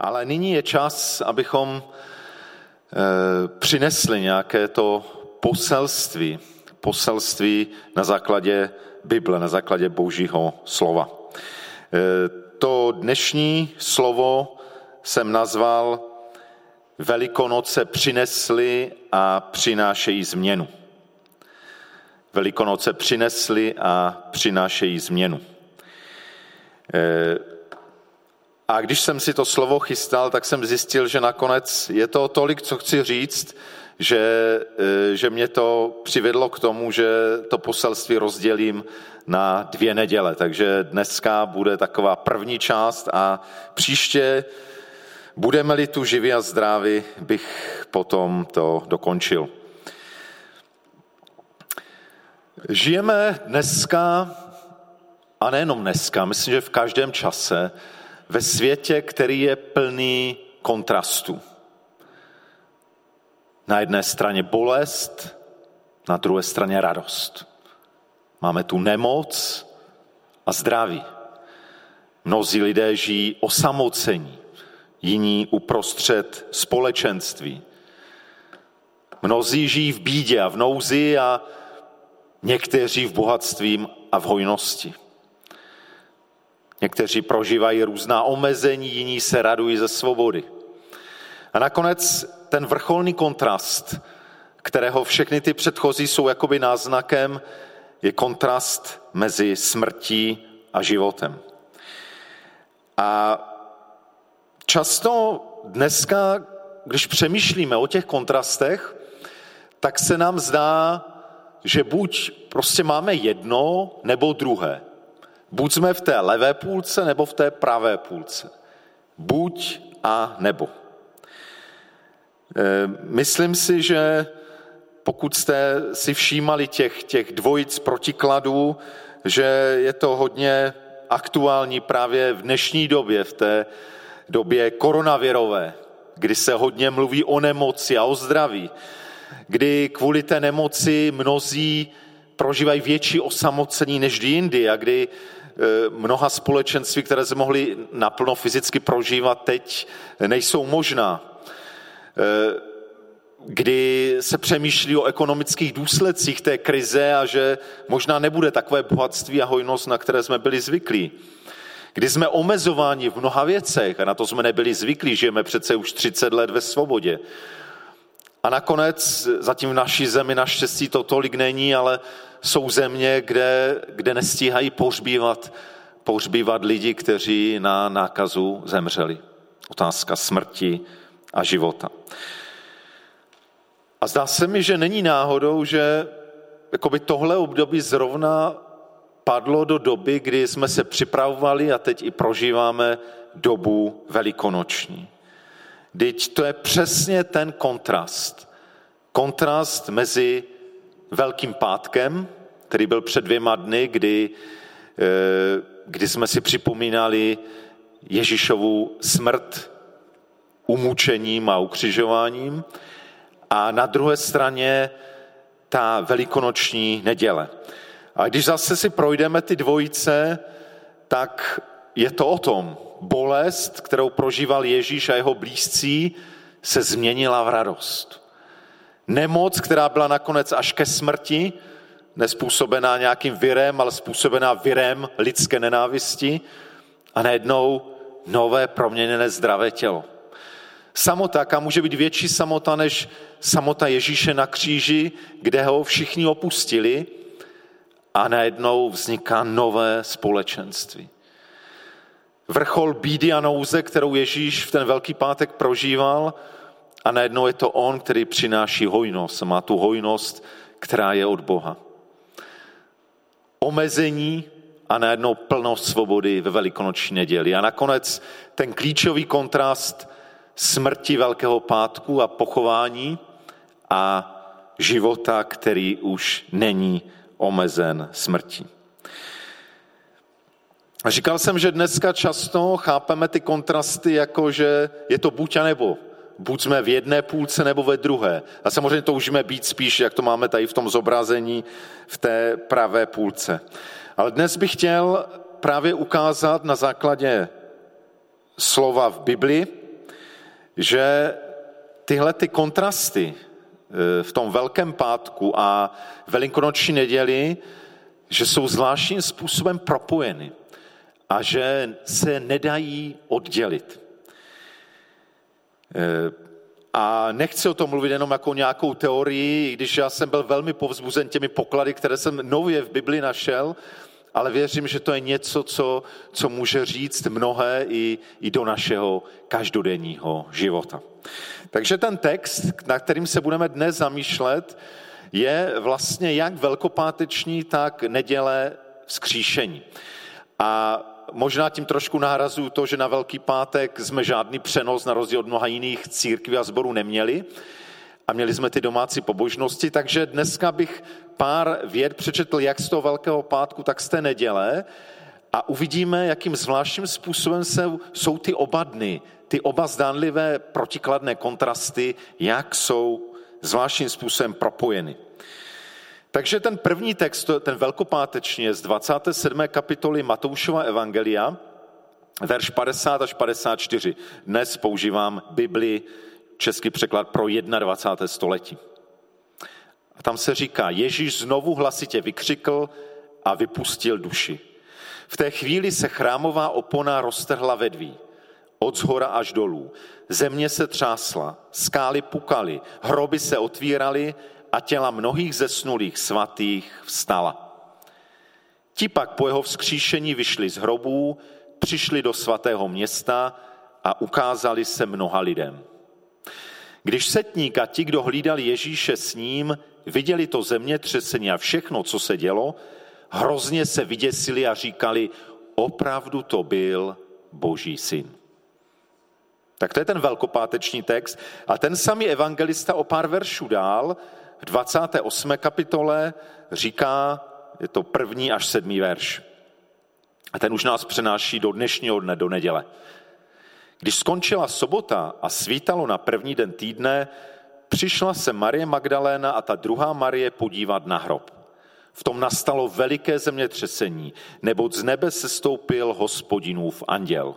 Ale nyní je čas, abychom eh, přinesli nějaké to poselství, poselství na základě Bible, na základě Božího slova. Eh, to dnešní slovo jsem nazval Velikonoce přinesly a přinášejí změnu. Velikonoce přinesly a přinášejí změnu. A když jsem si to slovo chystal, tak jsem zjistil, že nakonec je to tolik, co chci říct, že, eh, že mě to přivedlo k tomu, že to poselství rozdělím na dvě neděle. Takže dneska bude taková první část a příště budeme-li tu živí a zdraví, bych potom to dokončil. Žijeme dneska, a nejenom dneska, myslím, že v každém čase, ve světě, který je plný kontrastů. Na jedné straně bolest, na druhé straně radost. Máme tu nemoc a zdraví. Mnozí lidé žijí osamocení, jiní uprostřed společenství. Mnozí žijí v bídě a v nouzi a někteří v bohatství a v hojnosti. Někteří prožívají různá omezení, jiní se radují ze svobody. A nakonec ten vrcholný kontrast, kterého všechny ty předchozí jsou jakoby náznakem, je kontrast mezi smrtí a životem. A často dneska, když přemýšlíme o těch kontrastech, tak se nám zdá, že buď prostě máme jedno nebo druhé. Buď jsme v té levé půlce nebo v té pravé půlce. Buď a nebo. E, myslím si, že pokud jste si všímali těch, těch dvojic protikladů, že je to hodně aktuální právě v dnešní době, v té době koronavirové, kdy se hodně mluví o nemoci a o zdraví, kdy kvůli té nemoci mnozí prožívají větší osamocení než jindy a kdy mnoha společenství, které se mohly naplno fyzicky prožívat teď, nejsou možná. Eh, kdy se přemýšlí o ekonomických důsledcích té krize a že možná nebude takové bohatství a hojnost, na které jsme byli zvyklí. Kdy jsme omezováni v mnoha věcech a na to jsme nebyli zvyklí, žijeme přece už 30 let ve svobodě. A nakonec, zatím v naší zemi naštěstí to tolik není, ale jsou země, kde, kde nestíhají pohřbívat, pohřbívat lidi, kteří na nákazu zemřeli. Otázka smrti a života. A zdá se mi, že není náhodou, že jakoby tohle období zrovna padlo do doby, kdy jsme se připravovali a teď i prožíváme dobu velikonoční. Teď to je přesně ten kontrast. Kontrast mezi Velkým pátkem, který byl před dvěma dny, kdy, eh, kdy jsme si připomínali Ježíšovu smrt umučením a ukřižováním a na druhé straně ta velikonoční neděle. A když zase si projdeme ty dvojice, tak je to o tom. Bolest, kterou prožíval Ježíš a jeho blízcí, se změnila v radost. Nemoc, která byla nakonec až ke smrti, nespůsobená nějakým virem, ale způsobená virem lidské nenávisti a najednou nové proměněné zdravé tělo. Samota, jaká může být větší samota než samota Ježíše na kříži, kde ho všichni opustili a najednou vzniká nové společenství. Vrchol bídy a nouze, kterou Ježíš v ten Velký pátek prožíval, a najednou je to on, který přináší hojnost. Má tu hojnost, která je od Boha. Omezení a najednou plnost svobody ve velikonoční neděli. A nakonec ten klíčový kontrast smrti Velkého pátku a pochování a života, který už není omezen smrtí. A říkal jsem, že dneska často chápeme ty kontrasty jako, že je to buď a nebo buď jsme v jedné půlce nebo ve druhé. A samozřejmě toužíme být spíš, jak to máme tady v tom zobrazení, v té pravé půlce. Ale dnes bych chtěl právě ukázat na základě slova v Bibli, že tyhle ty kontrasty eh, v tom Velkém pátku a Velikonoční neděli, že jsou zvláštním způsobem propojeny a že se nedají oddělit. Eh, a nechci o tom mluvit jenom jako nějakou teorii, když já jsem byl velmi povzbuzen těmi poklady, které jsem nově v Bibli našel, ale věřím, že to je něco, co, co může říct mnohé i, i do našeho každodenního života. Takže ten text, na kterým se budeme dnes zamýšlet, je vlastně jak velkopáteční, tak neděle vzkříšení. A možná tím trošku nahrazuju to, že na Velký pátek jsme žádný přenos na rozdíl od mnoha jiných církví a sborů neměli a měli jsme ty domácí pobožnosti, takže dneska bych pár věd přečetl jak z toho Velkého pátku, tak z té neděle a uvidíme, jakým zvláštním způsobem se, jsou ty oba dny, ty oba zdánlivé protikladné kontrasty, jak jsou zvláštním způsobem propojeny. Takže ten první text, ten velkopáteční, je z 27. kapitoly Matoušova Evangelia, verš 50 až 54. Dnes používám Bibli, český překlad pro 21. století. A tam se říká, Ježíš znovu hlasitě vykřikl a vypustil duši. V té chvíli se chrámová opona roztrhla vedví, od zhora až dolů. Země se třásla, skály pukaly, hroby se otvíraly a těla mnohých zesnulých svatých vstala. Ti pak po jeho vzkříšení vyšli z hrobů, přišli do svatého města a ukázali se mnoha lidem. Když setník a ti, kdo hlídali Ježíše s ním, viděli to zemětřesení a všechno, co se dělo, hrozně se vyděsili a říkali, opravdu to byl Boží syn. Tak to je ten velkopáteční text. A ten samý evangelista o pár veršů dál v 28. kapitole říká, je to první až sedmý verš. A ten už nás přenáší do dnešního dne, do neděle. Když skončila sobota a svítalo na první den týdne, přišla se Marie Magdaléna a ta druhá Marie podívat na hrob. V tom nastalo veliké zemětřesení, neboť z nebe se stoupil hospodinův anděl.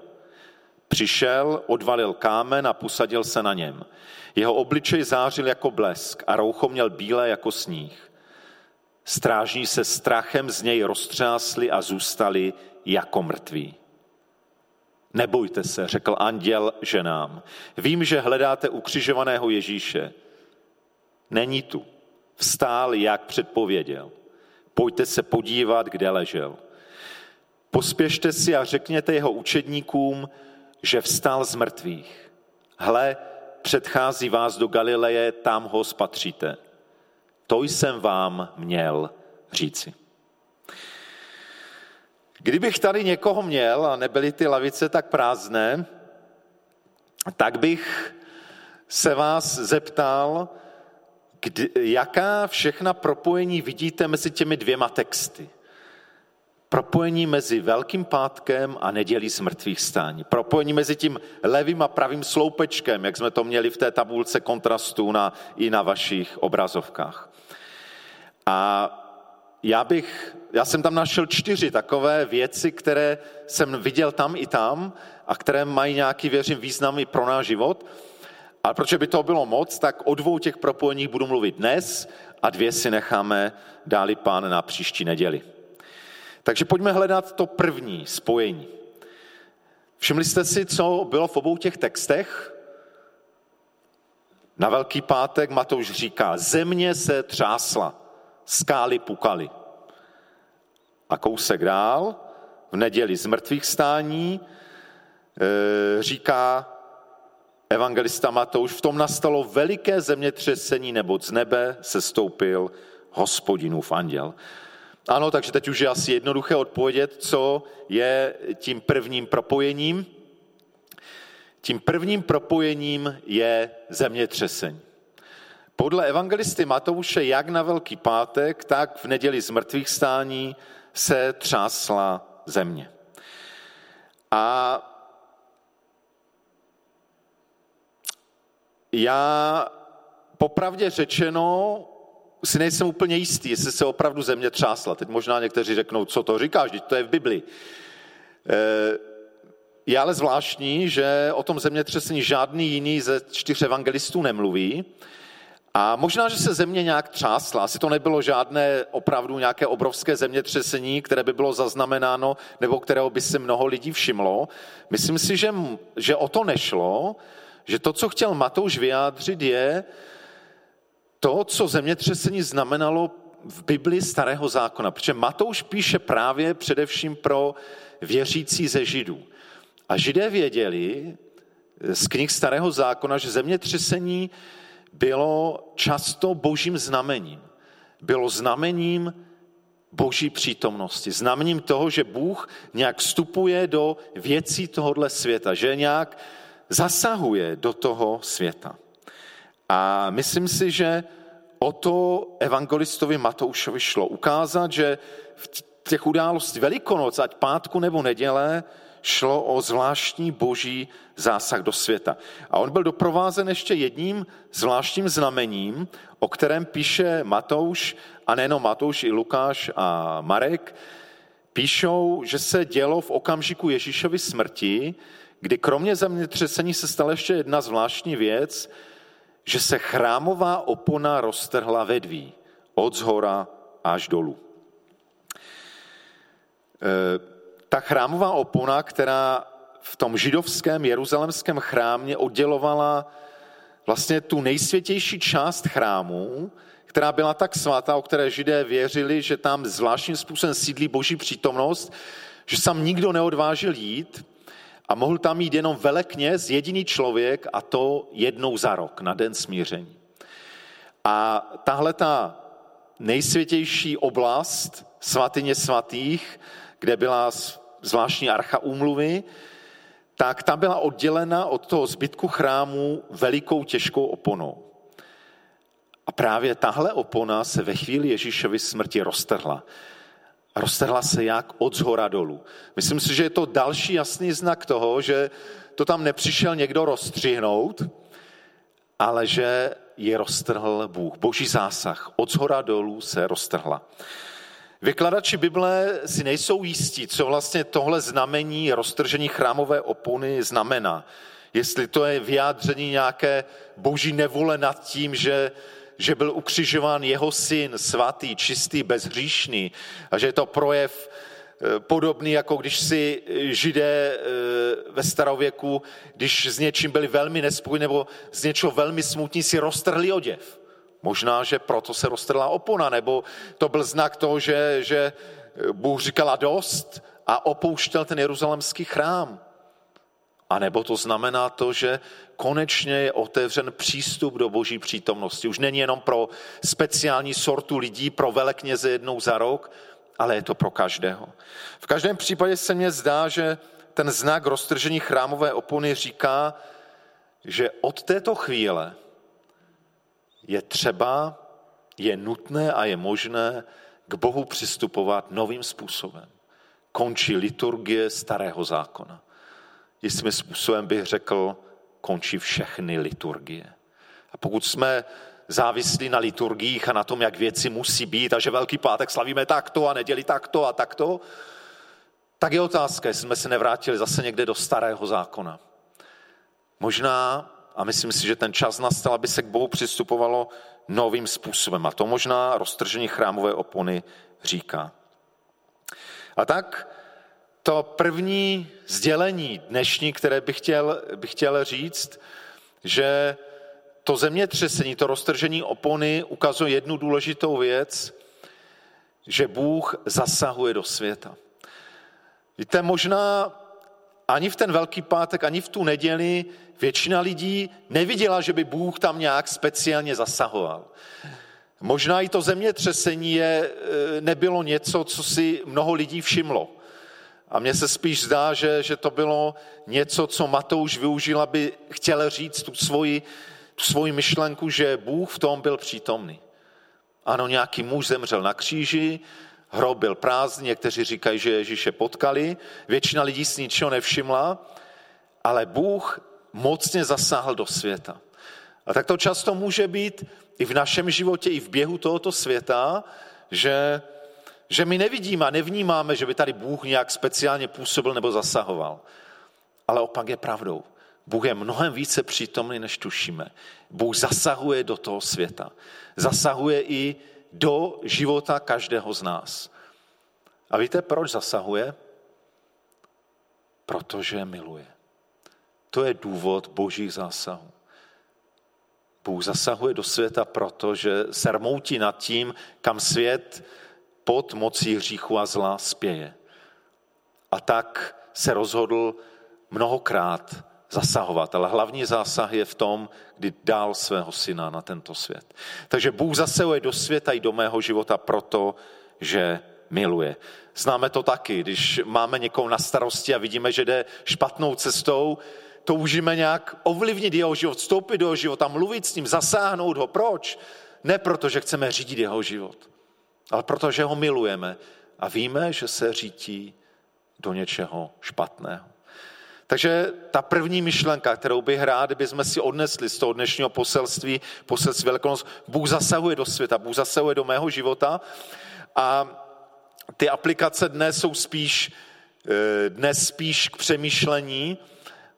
Přišel, odvalil kámen a posadil se na něm. Jeho obličej zářil jako blesk a roucho měl bílé jako sníh. Strážní se strachem z něj roztřásli a zůstali jako mrtví. Nebojte se, řekl anděl ženám. Vím, že hledáte ukřižovaného Ježíše. Není tu. Vstál, jak předpověděl. Pojďte se podívat, kde ležel. Pospěšte si a řekněte jeho učedníkům, že vstal z mrtvých. Hle, předchází vás do Galileje, tam ho spatříte. To jsem vám měl říci. Kdybych tady někoho měl a nebyly ty lavice tak prázdné, tak bych se vás zeptal, kdy, jaká všechna propojení vidíte mezi těmi dvěma texty. Propojení mezi Velkým pátkem a nedělí smrtvých stání. Propojení mezi tím levým a pravým sloupečkem, jak jsme to měli v té tabulce kontrastů na, i na vašich obrazovkách. A já bych, já jsem tam našel čtyři takové věci, které jsem viděl tam i tam a které mají nějaký, věřím, význam i pro náš život. Ale protože by to bylo moc, tak o dvou těch propojeních budu mluvit dnes a dvě si necháme dáli pán na příští neděli. Takže pojďme hledat to první spojení. Všimli jste si, co bylo v obou těch textech? Na Velký pátek Matouš říká, země se třásla, skály pukaly. A kousek dál, v neděli z mrtvých stání, e, říká evangelista Matouš, v tom nastalo veliké zemětřesení, neboť z nebe se stoupil hospodinův anděl. Ano, takže teď už je asi jednoduché odpovědět, co je tím prvním propojením. Tím prvním propojením je zemětřesení. Podle evangelisty Matouše, jak na Velký pátek, tak v neděli z mrtvých stání se třásla země. A já popravdě řečeno si nejsem úplně jistý, jestli se opravdu země třásla. Teď možná někteří řeknou, co to říkáš, teď to je v Bibli. E, je ale zvláštní, že o tom zemětřesení žádný jiný ze čtyř evangelistů nemluví. A možná, že se země nějak třásla. Asi to nebylo žádné opravdu nějaké obrovské zemětřesení, které by bylo zaznamenáno, nebo kterého by se mnoho lidí všimlo. Myslím si, že, že o to nešlo, že to, co chtěl Matouš vyjádřit, je to, co zemětřesení znamenalo v Bibli starého zákona. Protože Matouš píše právě především pro věřící ze Židů. A Židé věděli z knih starého zákona, že zemětřesení bylo často božím znamením. Bylo znamením boží přítomnosti. Znamením toho, že Bůh nějak vstupuje do věcí tohohle světa, že nějak zasahuje do toho světa. A myslím si, že o to evangelistovi Matoušovi šlo. Ukázat, že v těch událostí Velikonoc, ať pátku nebo neděle, šlo o zvláštní boží zásah do světa. A on byl doprovázen ještě jedním zvláštním znamením, o kterém píše Matouš, a nejenom Matouš, i Lukáš a Marek, píšou, že se dělo v okamžiku Ježíšovy smrti, kdy kromě zemětřesení se stala ještě jedna zvláštní věc, že se chrámová opona roztrhla ve dví, od zhora až dolů. E, ta chrámová opona, která v tom židovském jeruzalemském chrámě oddělovala vlastně tu nejsvětější část chrámu, která byla tak svatá, o které židé věřili, že tam zvláštním způsobem sídlí boží přítomnost, že sam nikdo neodvážil jít a mohl tam jít jenom velekněz, jediný člověk a to jednou za rok, na den smíření. A tahle ta nejsvětější oblast svatyně svatých, kde byla zvláštní archa úmluvy, tak ta byla oddělena od toho zbytku chrámu velikou těžkou oponou. A právě tahle opona se ve chvíli Ježíšovy smrti roztrhla. Roztrhla se jak od zhora dolů. Myslím si, že je to další jasný znak toho, že to tam nepřišel někdo rozstřihnout, ale že je roztrhl Bůh. Boží zásah od zhora dolů se roztrhla. Vykladači Bible si nejsou jistí, co vlastně tohle znamení roztržení chrámové opony znamená. Jestli to je vyjádření nějaké boží nevole nad tím, že, že byl ukřižován jeho syn, svatý, čistý, bezhříšný, a že je to projev eh, podobný, jako když si židé eh, ve starověku, když s něčím byli velmi nespokojení nebo z něčeho velmi smutní, si roztrhli oděv. Možná, že proto se roztrhla opona, nebo to byl znak toho, že, že Bůh říkala dost a opouštěl ten jeruzalemský chrám. A nebo to znamená to, že konečně je otevřen přístup do boží přítomnosti. Už není jenom pro speciální sortu lidí, pro velekněze jednou za rok, ale je to pro každého. V každém případě se mně zdá, že ten znak roztržení chrámové opony říká, že od této chvíle je třeba, je nutné a je možné k Bohu přistupovat novým způsobem. Končí liturgie starého zákona. Jistým způsobem bych řekl, končí všechny liturgie. A pokud jsme závislí na liturgiích a na tom, jak věci musí být a že Velký pátek slavíme takto a neděli takto a takto, tak je otázka, jestli jsme se nevrátili zase někde do starého zákona. Možná a myslím si, že ten čas nastal, aby se k Bohu přistupovalo novým způsobem. A to možná roztržení chrámové opony říká. A tak to první sdělení dnešní, které bych chtěl, bych chtěl říct, že to zemětřesení, to roztržení opony ukazuje jednu důležitou věc, že Bůh zasahuje do světa. Víte, možná ani v ten Velký pátek, ani v tu neděli většina lidí neviděla, že by Bůh tam nějak speciálně zasahoval. Možná i to zemětřesení je, e, nebylo něco, co si mnoho lidí všimlo. A mně se spíš zdá, že, že to bylo něco, co Matouš využil, aby chtěl říct tu svoji, tu svoji myšlenku, že Bůh v tom byl přítomný. Ano, nějaký muž zemřel na kříži, hrob byl prázdný, někteří říkají, že Ježíše potkali, většina lidí si ničeho nevšimla, ale Bůh mocně zasáhl do světa. A tak to často může být i v našem životě, i v běhu tohoto světa, že, že my nevidíme a nevnímáme, že by tady Bůh nějak speciálně působil nebo zasahoval. Ale opak je pravdou. Bůh je mnohem více přítomný, než tušíme. Bůh zasahuje do toho světa. Zasahuje i do života každého z nás. A víte, proč zasahuje? Protože miluje. To je důvod božích zásahů. Bůh zasahuje do světa proto, že se rmoutí nad tím, kam svět pod mocí hříchu a zla spěje. A tak se rozhodl mnohokrát zasahovat, ale hlavní zásah je v tom, kdy dal svého syna na tento svět. Takže Bůh zasahuje do světa i do mého života proto, že miluje. Známe to taky, když máme někoho na starosti a vidíme, že jde špatnou cestou, toužíme nějak ovlivnit jeho život, vstoupit do jeho života, mluvit s ním, zasáhnout ho. Proč? Ne proto, že chceme řídit jeho život, ale protože ho milujeme a víme, že se řítí do něčeho špatného. Takže ta první myšlenka, kterou bych rád, bychom si odnesli z toho dnešního poselství, poselství Velikonoc, Bůh zasahuje do světa, Bůh zasahuje do mého života a ty aplikace dnes jsou spíš, eh, dnes spíš k přemýšlení,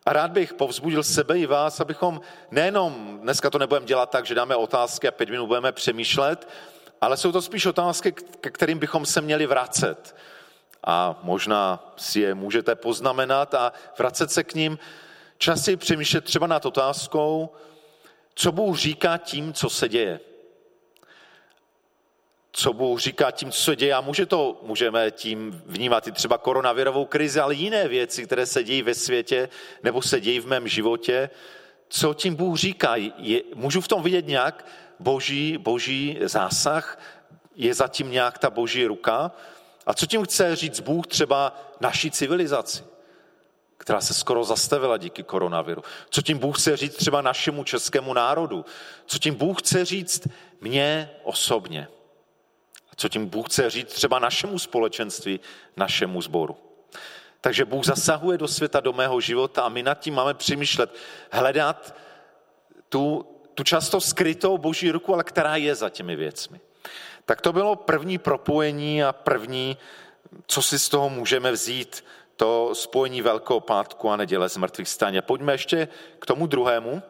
a rád bych povzbudil sebe i vás, abychom nejenom, dneska to nebudeme dělat tak, že dáme otázky a pět minut budeme přemýšlet, ale jsou to spíš otázky, ke kterým bychom se měli vracet. A možná si je můžete poznamenat a vracet se k ním, časy přemýšlet třeba nad otázkou, co Bůh říká tím, co se děje co Bůh říká tím, co se děje. A může to, můžeme tím vnímat i třeba koronavirovou krizi, ale jiné věci, které se dějí ve světě nebo se dějí v mém životě. Co tím Bůh říká? Je, můžu v tom vidět nějak boží, boží zásah? Je zatím nějak ta boží ruka? A co tím chce říct Bůh třeba naší civilizaci, která se skoro zastavila díky koronaviru? Co tím Bůh chce říct třeba našemu českému národu? Co tím Bůh chce říct mně osobně? co tím Bůh chce říct třeba našemu společenství, našemu sboru. Takže Bůh zasahuje do světa, do mého života a my nad tím máme přemýšlet, hledat tu, tu často skrytou boží ruku, ale která je za těmi věcmi. Tak to bylo první propojení a první, co si z toho můžeme vzít, to spojení Velkého pátku a neděle z mrtvých staně. Pojďme ještě k tomu druhému,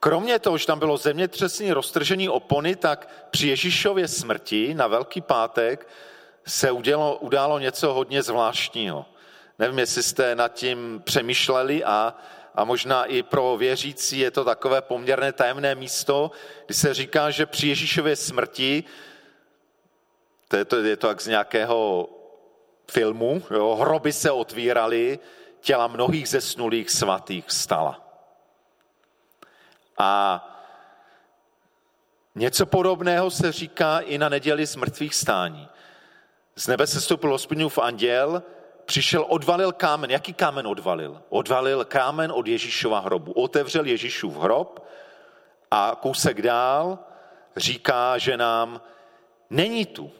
Kromě toho, že tam bylo zemětřesení, roztržení opony, tak při Ježíšově smrti na Velký pátek se udělo, událo něco hodně zvláštního. Nevím, jestli jste nad tím přemýšleli a, a možná i pro věřící je to takové poměrně tajemné místo, kdy se říká, že při Ježíšově smrti, to je to, je to jak z nějakého filmu, jo, hroby se otvíraly, těla mnohých zesnulých svatých stala. A něco podobného se říká i na neděli z mrtvých stání. Z nebe se stoupil hospodinův anděl, přišel, odvalil kámen. Jaký kámen odvalil? Odvalil kámen od Ježíšova hrobu. Otevřel Ježíšův hrob a kousek dál říká, že nám není tu.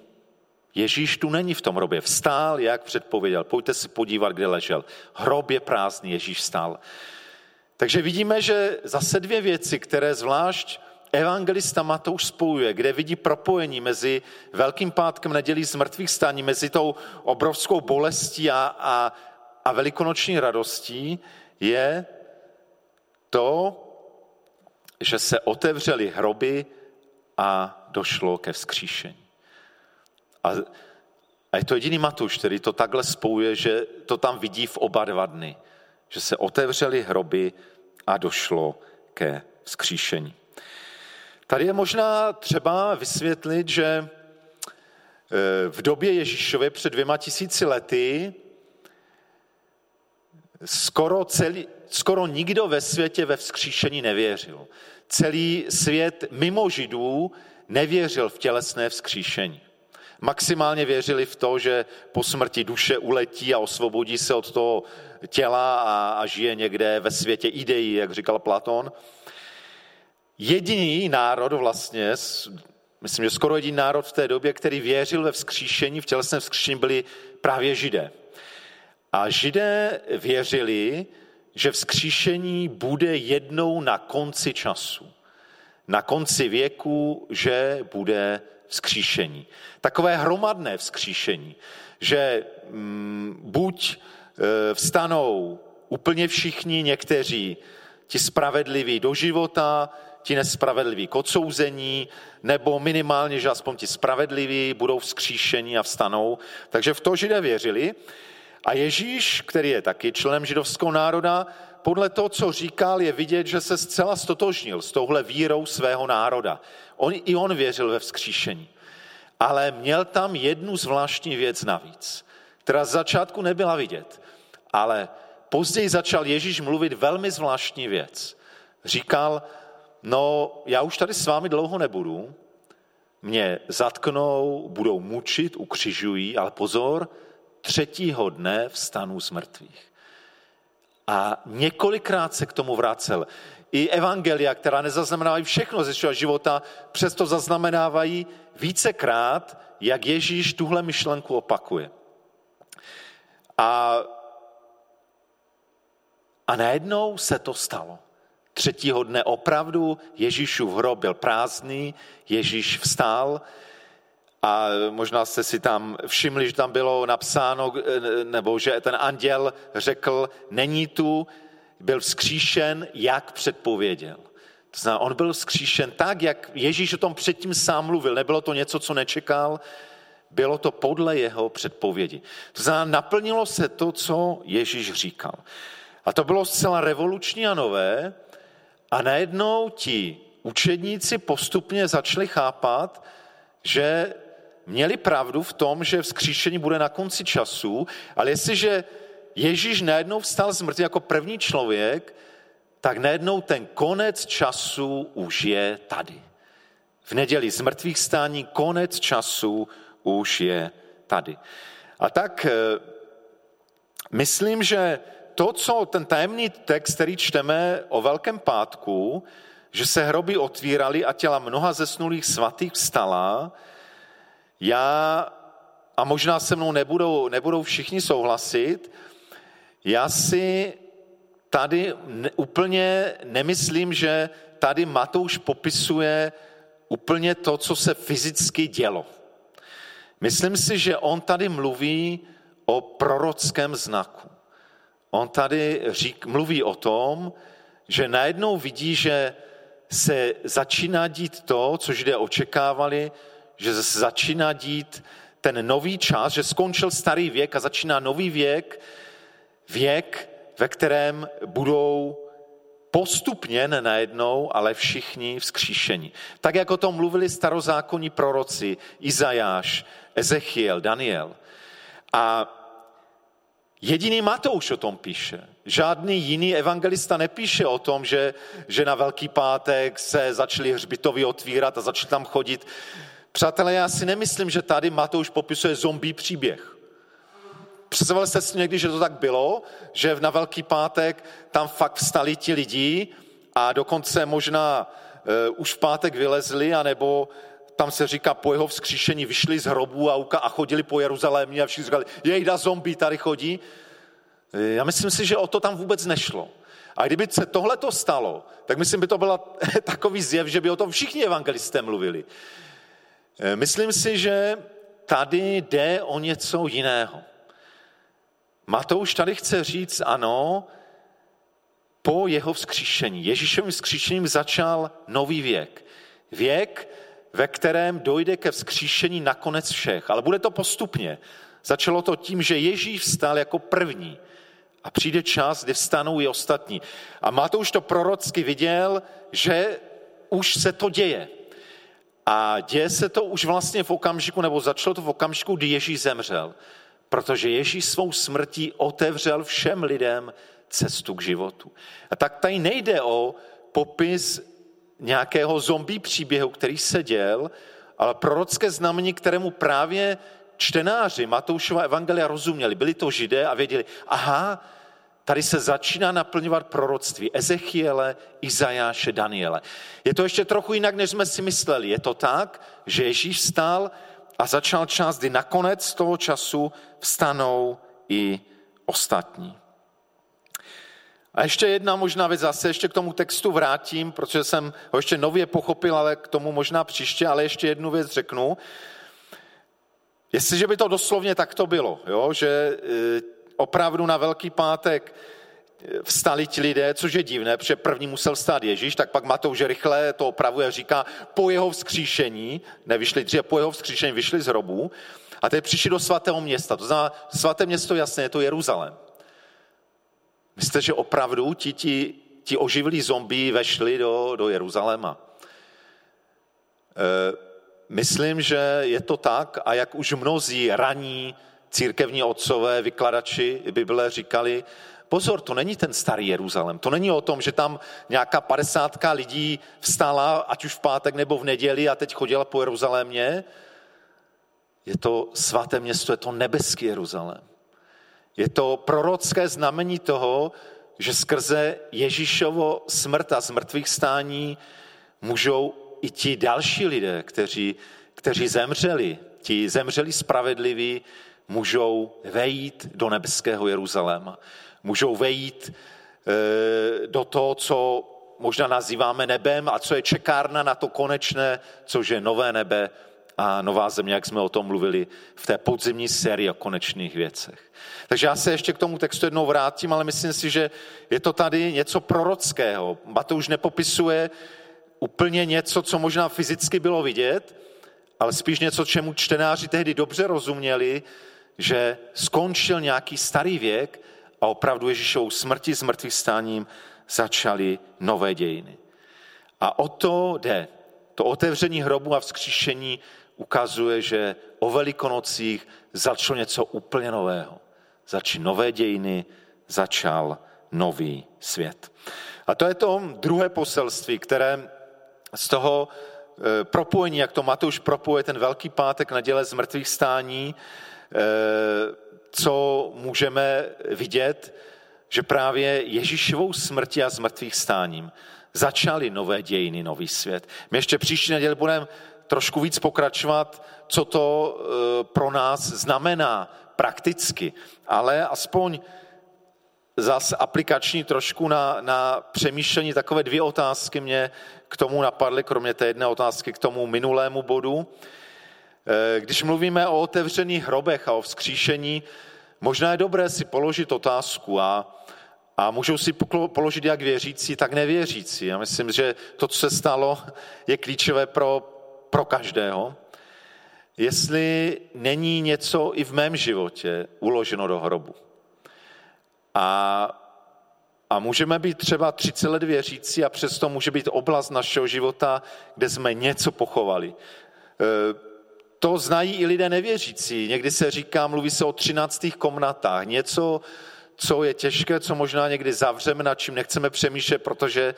Ježíš tu není v tom hrobě. Vstál, jak předpověděl. Pojďte se podívat, kde ležel. Hrob je prázdný, Ježíš vstál. Takže vidíme, že zase dvě věci, které zvlášť evangelista Matouš spojuje, kde vidí propojení mezi Velkým pátkem nedělí z mrtvých stání, mezi tou obrovskou bolestí a, a, a velikonoční radostí, je to, že se otevřely hroby a došlo ke vzkříšení. A, a je to jediný Matuš, který to takhle spojuje, že to tam vidí v oba dva dny že se otevřely hroby a došlo ke vzkříšení. Tady je možná třeba vysvětlit, že e, v době Ježíšově před dvěma tisíci lety skoro, celý, skoro nikdo ve světě ve vzkříšení nevěřil. Celý svět mimo židů nevěřil v tělesné vzkříšení. Maximálně věřili v to, že po smrti duše uletí a osvobodí se od toho těla a, a žije někde ve světě ideí, jak říkal Platon. Jediný národ vlastně, myslím, že skoro jediný národ v té době, který věřil ve vzkříšení, v tělesném vzkříšení, byli právě židé. A židé věřili, že vzkříšení bude jednou na konci času. Na konci věku, že bude vzkříšení. Takové hromadné vzkříšení, že mm, buď e, vstanou úplně všichni, někteří ti spravedliví do života, ti nespravedliví k odsouzení, nebo minimálně, že aspoň ti spravedliví budou vzkříšení a vstanou. Takže v to židé věřili. A Ježíš, který je taky členem židovského národa, podle toho, co říkal, je vidět, že se zcela stotožnil s touhle vírou svého národa. On, I on věřil ve vzkříšení. Ale měl tam jednu zvláštní věc navíc, která z začátku nebyla vidět. Ale později začal Ježíš mluvit velmi zvláštní věc. Říkal, no já už tady s vámi dlouho nebudu, mě zatknou, budou mučit, ukřižují, ale pozor, třetího dne vstanu z mrtvých. A několikrát se k tomu vracel. I evangelia, která nezaznamenávají všechno ze svého života, přesto zaznamenávají vícekrát, jak Ježíš tuhle myšlenku opakuje. A, a najednou se to stalo. Třetího dne opravdu Ježíšův hrob byl prázdný, Ježíš vstál a možná jste si tam všimli, že tam bylo napsáno, nebo že ten anděl řekl, není tu, byl vzkříšen, jak předpověděl. To znamená, on byl vzkříšen tak, jak Ježíš o tom předtím sám mluvil. Nebylo to něco, co nečekal, bylo to podle jeho předpovědi. To znamená, naplnilo se to, co Ježíš říkal. A to bylo zcela revoluční a nové. A najednou ti učedníci postupně začali chápat, že měli pravdu v tom, že vzkříšení bude na konci času, ale jestliže Ježíš najednou vstal z mrtvých jako první člověk, tak najednou ten konec času už je tady. V neděli z mrtvých stání konec času už je tady. A tak eh, myslím, že to, co ten tajemný text, který čteme o Velkém pátku, že se hroby otvíraly a těla mnoha zesnulých svatých vstala, já, a možná se mnou nebudou, nebudou všichni souhlasit, já si tady úplně nemyslím, že tady Matouš popisuje úplně to, co se fyzicky dělo. Myslím si, že on tady mluví o prorockém znaku. On tady řík, mluví o tom, že najednou vidí, že se začíná dít to, co židé očekávali, že se začíná dít ten nový čas, že skončil starý věk a začíná nový věk, věk, ve kterém budou postupně, ne najednou, ale všichni vzkříšení. Tak, jako o tom mluvili starozákonní proroci, Izajáš, Ezechiel, Daniel. A jediný Matouš o tom píše. Žádný jiný evangelista nepíše o tom, že, že na Velký pátek se začali hřbitovy otvírat a začali tam chodit. Přátelé, já si nemyslím, že tady Matouš popisuje zombie příběh. Představovali jste si někdy, že to tak bylo, že na Velký pátek tam fakt vstali ti lidi a dokonce možná uh, už v pátek vylezli, anebo tam se říká, po jeho vzkříšení vyšli z hrobu a, a chodili po Jeruzalémě a všichni říkali, jejda zombie tady chodí. Já myslím si, že o to tam vůbec nešlo. A kdyby se tohle to stalo, tak myslím, by to byla takový zjev, že by o tom všichni evangelisté mluvili. E, myslím si, že tady jde o něco jiného. Matouš tady chce říct, ano, po jeho vzkříšení, Ježíšovým vzkříšením začal nový věk. Věk, ve kterém dojde ke vzkříšení nakonec všech. Ale bude to postupně. Začalo to tím, že Ježíš vstal jako první a přijde čas, kdy vstanou i ostatní. A Matouš to prorocky viděl, že už se to děje. A děje se to už vlastně v okamžiku, nebo začalo to v okamžiku, kdy Ježíš zemřel protože Ježíš svou smrtí otevřel všem lidem cestu k životu. A tak tady nejde o popis nějakého zombie příběhu, který se děl, ale prorocké znamení, kterému právě čtenáři Matoušova evangelia rozuměli. Byli to židé a věděli, aha, tady se začíná naplňovat proroctví Ezechiele, Izajáše, Daniele. Je to ještě trochu jinak, než jsme si mysleli. Je to tak, že Ježíš stál a začal čas, kdy nakonec toho času vstanou i ostatní. A ještě jedna možná věc, zase ještě k tomu textu vrátím, protože jsem ho ještě nově pochopil, ale k tomu možná příště, ale ještě jednu věc řeknu. Jestliže by to doslovně takto bylo, jo, že e, opravdu na Velký pátek vstali ti lidé, což je divné, protože první musel stát Ježíš, tak pak Matouš rychle to opravuje a říká, po jeho vzkříšení, nevyšli dříve, po jeho vzkříšení vyšli z hrobu a teď přišli do svatého města. To znamená, svaté město jasně, je to Jeruzalém. Myslíte, že opravdu ti, ti, ti oživlí zombí vešli do, do Jeruzaléma? E, myslím, že je to tak a jak už mnozí raní církevní otcové, vykladači Bible říkali, pozor, to není ten starý Jeruzalém. To není o tom, že tam nějaká padesátka lidí vstala, ať už v pátek nebo v neděli a teď chodila po Jeruzalémě. Je to svaté město, je to nebeský Jeruzalém. Je to prorocké znamení toho, že skrze Ježíšovo smrt a zmrtvých stání můžou i ti další lidé, kteří, kteří zemřeli, ti zemřeli spravedliví, můžou vejít do nebeského Jeruzaléma. Můžou vejít e, do toho, co možná nazýváme nebem a co je čekárna na to konečné, což je nové nebe a nová země, jak jsme o tom mluvili v té podzimní sérii o konečných věcech. Takže já se ještě k tomu textu jednou vrátím, ale myslím si, že je to tady něco prorockého. Matouš nepopisuje úplně něco, co možná fyzicky bylo vidět, ale spíš něco, čemu čtenáři tehdy dobře rozuměli, že skončil nějaký starý věk a opravdu Ježíšovou smrti s mrtvých stáním začaly nové dějiny. A o to jde. To otevření hrobu a vzkříšení ukazuje, že o velikonocích začalo něco úplně nového. Začaly nové dějiny, začal nový svět. A to je to druhé poselství, které z toho eh, propojení, jak to Matouš propojuje ten velký pátek děle z mrtvých stání, eh, co můžeme vidět, že právě Ježíšovou smrti a zmrtvých stáním začaly nové dějiny, nový svět. My ještě příští neděli budeme trošku víc pokračovat, co to eh, pro nás znamená prakticky, ale aspoň zase aplikační trošku na, na přemýšlení takové dvě otázky mě k tomu napadly, kromě té jedné otázky k tomu minulému bodu. Eh, když mluvíme o otevřených hrobech a o vzkříšení, možná je dobré si položit otázku a, a můžou si položit jak věřící, tak nevěřící. Já myslím, že to, co se stalo, je klíčové pro, pro každého. Jestli není něco i v mém životě uloženo do hrobu. A a můžeme být třeba 30 let věřící a přesto může být oblast našeho života, kde jsme něco pochovali. E, to znají i lidé nevěřící. Někdy se říká, mluví se o třináctých komnatách. Něco, co je těžké, co možná někdy zavřeme, nad čím nechceme přemýšlet, protože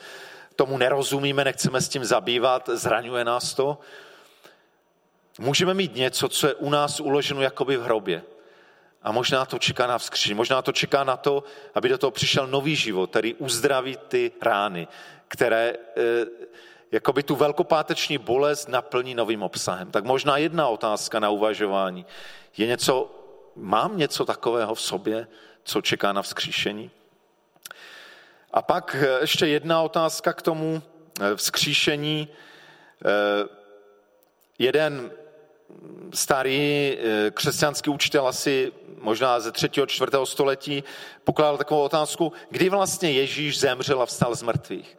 tomu nerozumíme, nechceme s tím zabývat, zraňuje nás to. Můžeme mít něco, co je u nás uloženo jakoby v hrobě. A možná to čeká na vzkříšení, možná to čeká na to, aby do toho přišel nový život, který uzdraví ty rány, které eh, jakoby tu velkopáteční bolest naplní novým obsahem. Tak možná jedna otázka na uvažování. Je něco, mám něco takového v sobě, co čeká na vzkříšení? A pak eh, ještě jedna otázka k tomu eh, vzkříšení. Jeden starý křesťanský učitel asi možná ze třetího, čtvrtého století, pokládal takovou otázku, kdy vlastně Ježíš zemřel a vstal z mrtvých.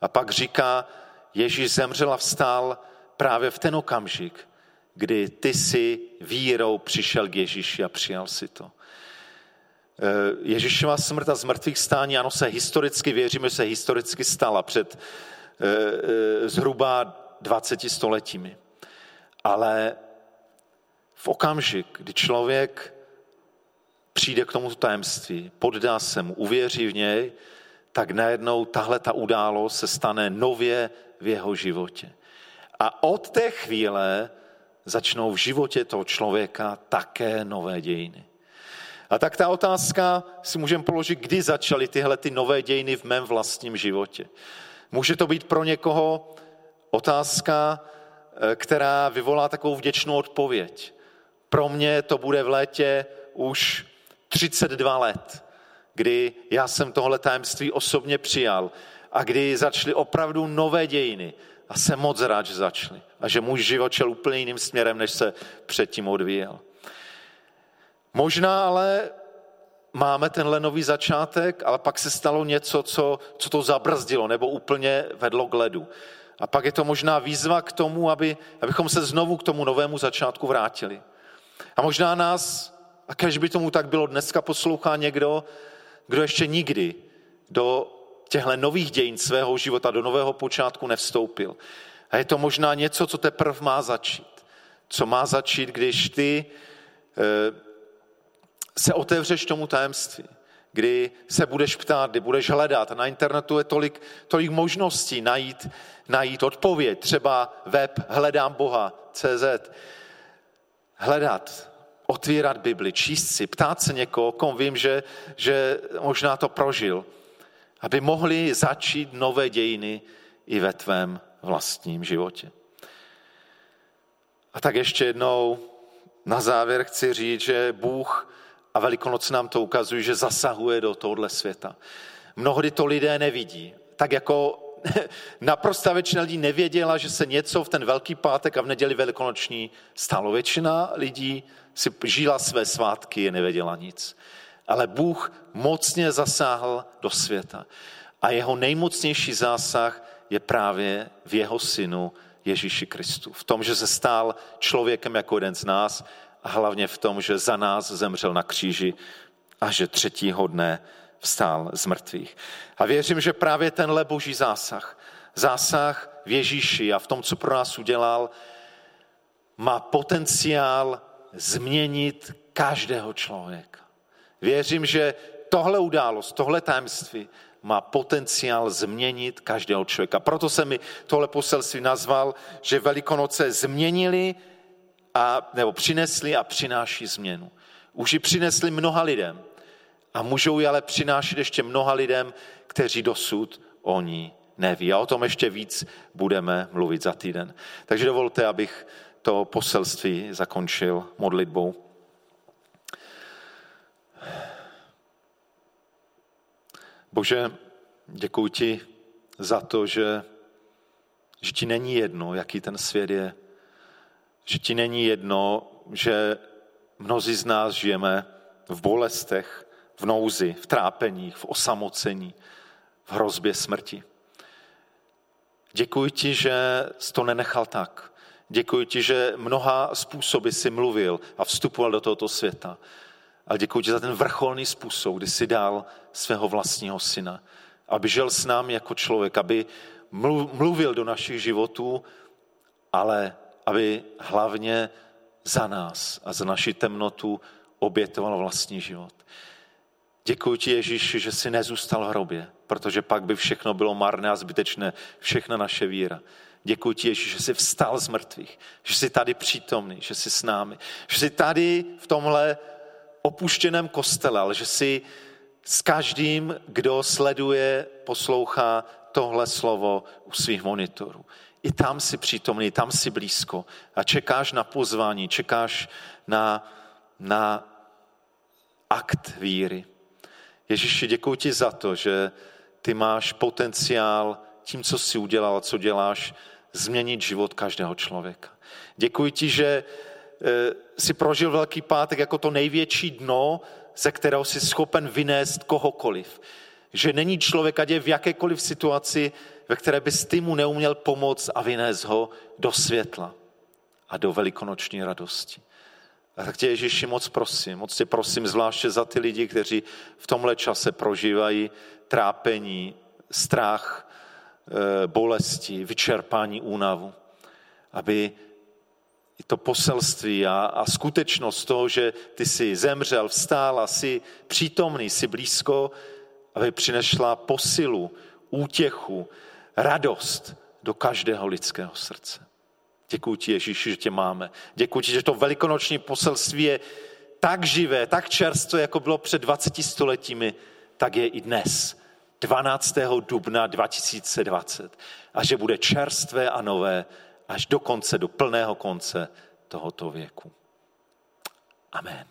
A pak říká, Ježíš zemřel a vstal právě v ten okamžik, kdy ty si vírou přišel k Ježíši a přijal si to. Eh, Ježíšova smrt a zmrtvých stání, ano, se historicky, věříme, se historicky stala před eh, eh, zhruba 20 stoletími. Ale v okamžik, kdy člověk přijde k tomuto tajemství, poddá se mu, uvěří v něj, tak najednou tahle ta událost se stane nově v jeho životě. A od té chvíle začnou v životě toho člověka také nové dějiny. A tak ta otázka si můžeme položit, kdy začaly tyhle ty nové dějiny v mém vlastním životě. Může to být pro někoho otázka, eh, která vyvolá takovou vděčnou odpověď. Pro mě to bude v létě už 32 let, kdy já jsem tohle tajemství osobně přijal a kdy začaly opravdu nové dějiny. A jsem moc rád, že začaly. A že můj život šel úplně jiným směrem, než se předtím odvíjel. Možná ale máme tenhle nový začátek, ale pak se stalo něco, co, co to zabrzdilo nebo úplně vedlo k ledu. A pak je to možná výzva k tomu, aby, abychom se znovu k tomu novému začátku vrátili. A možná nás, a kež by tomu tak bylo, dneska poslouchá někdo, kdo ještě nikdy do těchto nových dějin svého života, do nového počátku nevstoupil. A je to možná něco, co teprve má začít. Co má začít, když ty eh, se otevřeš tomu tajemství, kdy se budeš ptát, kdy budeš hledat. Na internetu je tolik, tolik možností najít, najít odpověď. Třeba web hledám Boha, CZ. Hledat, otvírat Bibli, číst si, ptát se někoho, kom vím, že, že možná to prožil, aby mohli začít nové dějiny i ve tvém vlastním životě. A tak ještě jednou na závěr chci říct, že Bůh a Velikonoc nám to ukazuje, že zasahuje do tohohle světa. Mnohdy to lidé nevidí. Tak jako naprosto většina lidí nevěděla, že se něco v ten Velký pátek a v neděli velikonoční stalo. Většina lidí si žila své svátky a nevěděla nic. Ale Bůh mocně zasáhl do světa. A jeho nejmocnější zásah je právě v jeho synu Ježíši Kristu. V tom, že se stál člověkem jako jeden z nás hlavně v tom, že za nás zemřel na kříži a že třetího dne vstál z mrtvých. A věřím, že právě tenhle boží zásah, zásah v Ježíši a v tom, co pro nás udělal, má potenciál změnit každého člověka. Věřím, že tohle událost, tohle tajemství má potenciál změnit každého člověka. Proto se mi tohle poselství nazval, že Velikonoce změnili a, nebo přinesli a přináší změnu. Už ji přinesli mnoha lidem a můžou ji ale přinášet ještě mnoha lidem, kteří dosud o ní neví. A o tom ještě víc budeme mluvit za týden. Takže dovolte, abych to poselství zakončil modlitbou. Bože, děkuji ti za to, že, že ti není jedno, jaký ten svět je, že ti není jedno, že mnozí z nás žijeme v bolestech, v nouzi, v trápeních, v osamocení, v hrozbě smrti. Děkuji ti, že jsi to nenechal tak. Děkuji ti, že mnoha způsoby si mluvil a vstupoval do tohoto světa. Ale děkuji ti za ten vrcholný způsob, kdy jsi dal svého vlastního syna, aby žil s námi jako člověk, aby mluvil do našich životů, ale aby hlavně za nás a za naši temnotu obětoval vlastní život. Děkuji ti, Ježíši, že jsi nezůstal v hrobě, protože pak by všechno bylo marné a zbytečné, všechna naše víra. Děkuji ti, Ježíši, že jsi vstal z mrtvých, že jsi tady přítomný, že jsi s námi, že jsi tady v tomhle opuštěném kostele, ale že jsi s každým, kdo sleduje, poslouchá tohle slovo u svých monitorů i tam si přítomný, tam si blízko a čekáš na pozvání, čekáš na, na akt víry. Ježíši, děkuji ti za to, že ty máš potenciál tím, co jsi udělal a co děláš, změnit život každého člověka. Děkuji ti, že eh, si prožil Velký pátek jako to největší dno, ze kterého jsi schopen vynést kohokoliv. Že není člověk, ať je v jakékoliv situaci, ve které bys ty mu neuměl pomoct a vynést ho do světla a do velikonoční radosti. A tak tě Ježíši moc prosím, moc tě prosím zvláště za ty lidi, kteří v tomhle čase prožívají trápení, strach, eh, bolesti, vyčerpání, únavu, aby i to poselství a, a skutečnost toho, že ty jsi zemřel, vstál a jsi přítomný, jsi blízko, aby přinešla posilu, útěchu, radost do každého lidského srdce. Děkuji ti, Ježíši, že tě máme. Děkuji ti, že to velikonoční poselství je tak živé, tak čerstvé, jako bylo před 20 stoletími, tak je i dnes, 12. dubna 2020. A že bude čerstvé a nové až do konce, do plného konce tohoto věku. Amen.